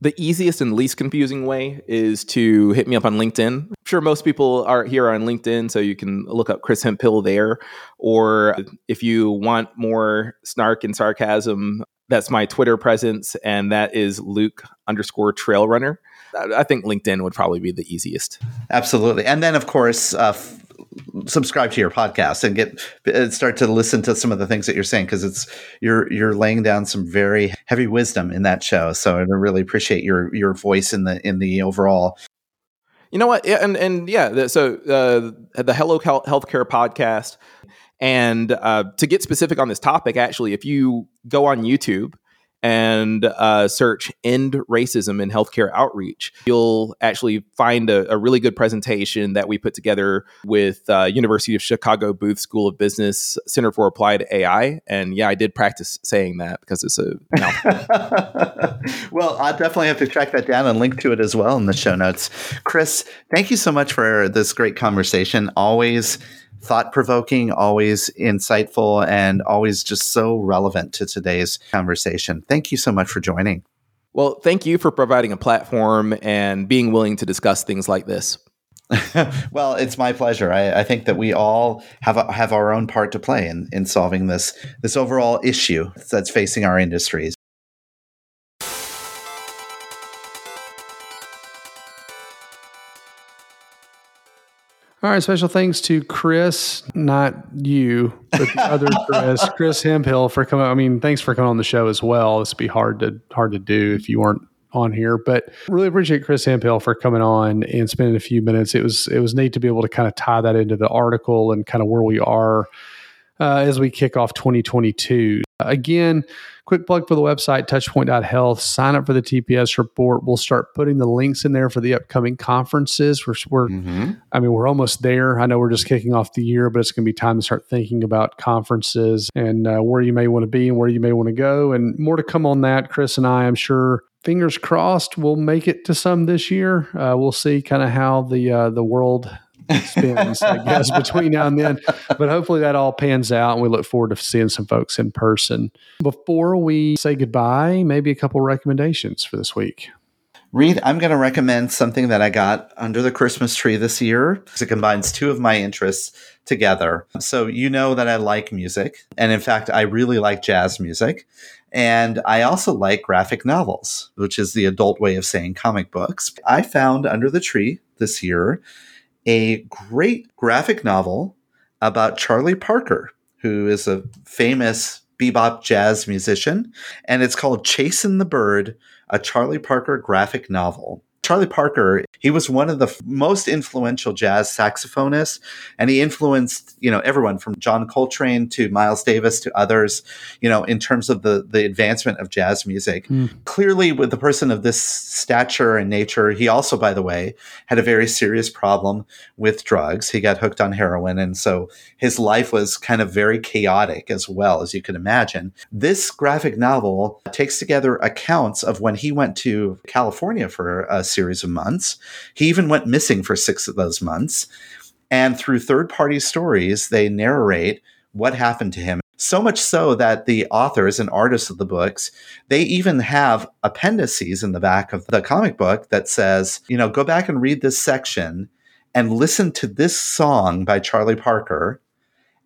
The easiest and least confusing way is to hit me up on LinkedIn. I'm sure most people are here on LinkedIn, so you can look up Chris Hemphill there. Or if you want more snark and sarcasm, that's my Twitter presence, and that is Luke underscore Trail Runner. I think LinkedIn would probably be the easiest. Absolutely, and then of course, uh, subscribe to your podcast and get uh, start to listen to some of the things that you're saying because it's you're you're laying down some very heavy wisdom in that show. So I really appreciate your your voice in the in the overall. You know what? And and yeah, so uh, the Hello Healthcare podcast and uh, to get specific on this topic, actually, if you go on YouTube and uh, search End Racism in Healthcare Outreach, you'll actually find a, a really good presentation that we put together with uh, University of Chicago Booth School of Business Center for Applied AI. And yeah, I did practice saying that because it's a well, I'll definitely have to track that down and link to it as well in the show notes. Chris, thank you so much for this great conversation. Always thought provoking, always insightful, and always just so relevant to today's conversation. Thank you so much for joining. Well, thank you for providing a platform and being willing to discuss things like this. well, it's my pleasure. I, I, think that we all have a, have our own part to play in, in solving this this overall issue that's facing our industries. All right, special thanks to Chris, not you, but the other Chris, Chris Hemphill for coming. I mean, thanks for coming on the show as well. This would be hard to hard to do if you weren't on here, but really appreciate Chris Hemphill for coming on and spending a few minutes. It was it was neat to be able to kind of tie that into the article and kind of where we are uh, as we kick off 2022. Again, quick plug for the website, touchpoint.health. Sign up for the TPS report. We'll start putting the links in there for the upcoming conferences. We're, we're mm-hmm. I mean, we're almost there. I know we're just kicking off the year, but it's going to be time to start thinking about conferences and uh, where you may want to be and where you may want to go. And more to come on that. Chris and I, I'm sure, fingers crossed, we'll make it to some this year. Uh, we'll see kind of how the uh, the world spins, I guess, between now and then. But hopefully that all pans out and we look forward to seeing some folks in person. Before we say goodbye, maybe a couple recommendations for this week. Reed, I'm going to recommend something that I got under the Christmas tree this year because it combines two of my interests together. So, you know that I like music. And in fact, I really like jazz music. And I also like graphic novels, which is the adult way of saying comic books. I found under the tree this year a great graphic novel about Charlie Parker, who is a famous bebop jazz musician. And it's called Chasing the Bird, a Charlie Parker graphic novel. Charlie Parker, he was one of the f- most influential jazz saxophonists, and he influenced, you know, everyone from John Coltrane to Miles Davis to others, you know, in terms of the the advancement of jazz music. Mm. Clearly, with the person of this stature and nature, he also, by the way, had a very serious problem with drugs. He got hooked on heroin, and so his life was kind of very chaotic as well, as you can imagine. This graphic novel takes together accounts of when he went to California for a series of months. He even went missing for six of those months. And through third party stories, they narrate what happened to him. So much so that the authors and artists of the books, they even have appendices in the back of the comic book that says, you know, go back and read this section and listen to this song by Charlie Parker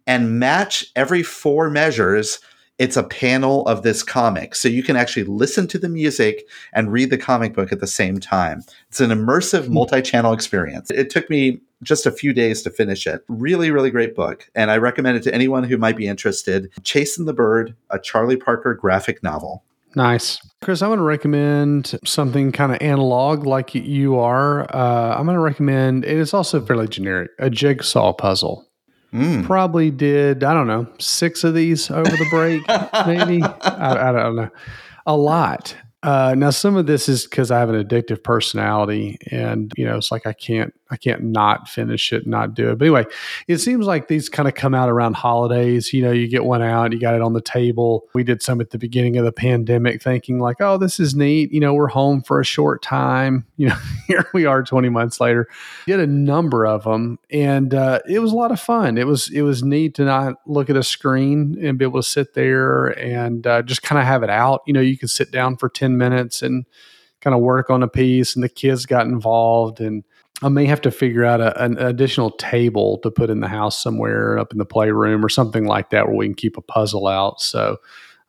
and match every four measures it's a panel of this comic. So you can actually listen to the music and read the comic book at the same time. It's an immersive hmm. multi channel experience. It took me just a few days to finish it. Really, really great book. And I recommend it to anyone who might be interested. Chasing the Bird, a Charlie Parker graphic novel. Nice. Chris, I want to recommend something kind of analog like you are. Uh, I'm going to recommend, and it's also fairly generic, a jigsaw puzzle. Mm. Probably did, I don't know, six of these over the break, maybe. I, I, don't know. A lot. Uh, now, some of this is because I have an addictive personality, and you know, it's like I can't, I can't not finish it, not do it. But anyway, it seems like these kind of come out around holidays. You know, you get one out, you got it on the table. We did some at the beginning of the pandemic, thinking like, oh, this is neat. You know, we're home for a short time. You know, here we are, twenty months later. Did a number of them, and uh, it was a lot of fun. It was, it was neat to not look at a screen and be able to sit there and uh, just kind of have it out. You know, you could sit down for ten minutes and kind of work on a piece and the kids got involved and I may have to figure out a, an additional table to put in the house somewhere up in the playroom or something like that where we can keep a puzzle out. So,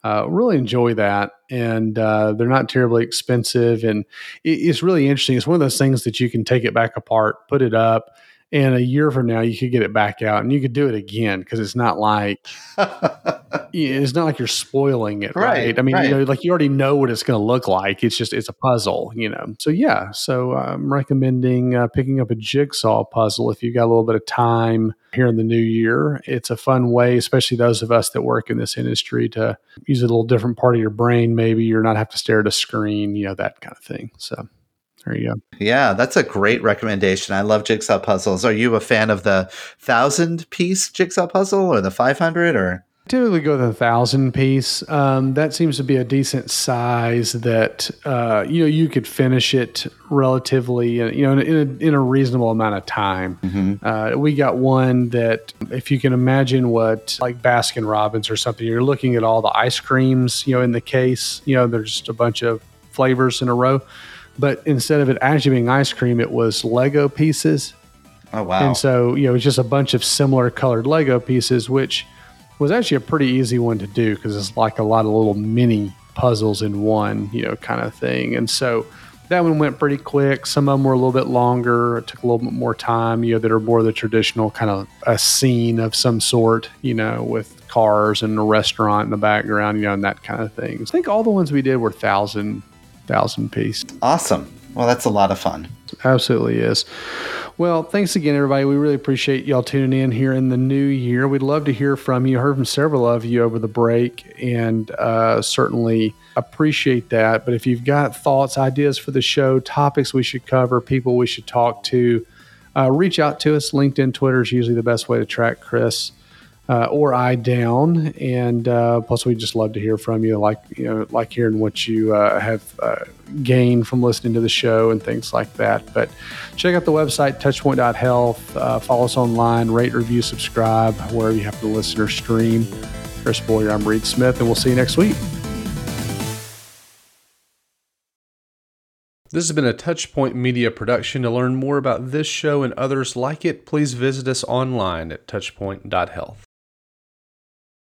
uh, really enjoy that. And uh, they're not terribly expensive. And it, it's really interesting. It's one of those things that you can take it back apart, put it up, and a year from now you could get it back out and you could do it again because it's not like it's not like you're spoiling it right, right? i mean right. you know like you already know what it's going to look like. It's just it's a puzzle you know? So yeah so i'm recommending uh, picking up a jigsaw puzzle if you've got a little bit of time here in the new year. It's a fun way especially those of us that work in this industry to use a little different part of your brain maybe you're not have to stare at a screen you know that kind of thing so there you go. Yeah, that's a great recommendation. I love jigsaw puzzles. Are you a fan of the thousand piece jigsaw puzzle or the 500 or? Typically go with a thousand piece. Um, that seems to be a decent size that uh, you know you could finish it relatively, uh, you know, in a, in a reasonable amount of time. Mm-hmm. Uh, we got one that, if you can imagine what like Baskin Robbins or something, you're looking at all the ice creams, you know, in the case. You know, there's just a bunch of flavors in a row but instead of it actually being ice cream, it was Lego pieces. Oh wow! And so you know, it was just a bunch of similar colored Lego pieces, which was actually a pretty easy one to do because it's like a lot of little mini puzzles in one, you know, kind of thing. And so that one went pretty quick. Some of them were a little bit longer. It took a little bit more time. You know, that are more the traditional kind of a scene of some sort. You know, with cars and a restaurant in the background. You know, and that kind of thing. I think all the ones we did were thousand thousand piece. Awesome. Well, that's a lot of fun. Absolutely is. Well, thanks again, everybody. We really appreciate y'all tuning in here in the new year. We'd love to hear from you. Heard from several of you over the break, and uh, certainly appreciate that. But if you've got thoughts, ideas for the show, topics we should cover, people we should talk to, uh, reach out to us. LinkedIn, Twitter is usually the best way to track Chris uh, or I down. And uh, plus, we just love to hear from you, like you know, like hearing what you uh, have uh, gained from listening to the show and things like that. But check out the website touchpoint.health. Uh, follow us online, rate, review, subscribe wherever you have to listen or stream. Chris Boyer, I'm Reed Smith, and we'll see you next week. This has been a Touchpoint Media production. To learn more about this show and others like it, please visit us online at touchpoint.health.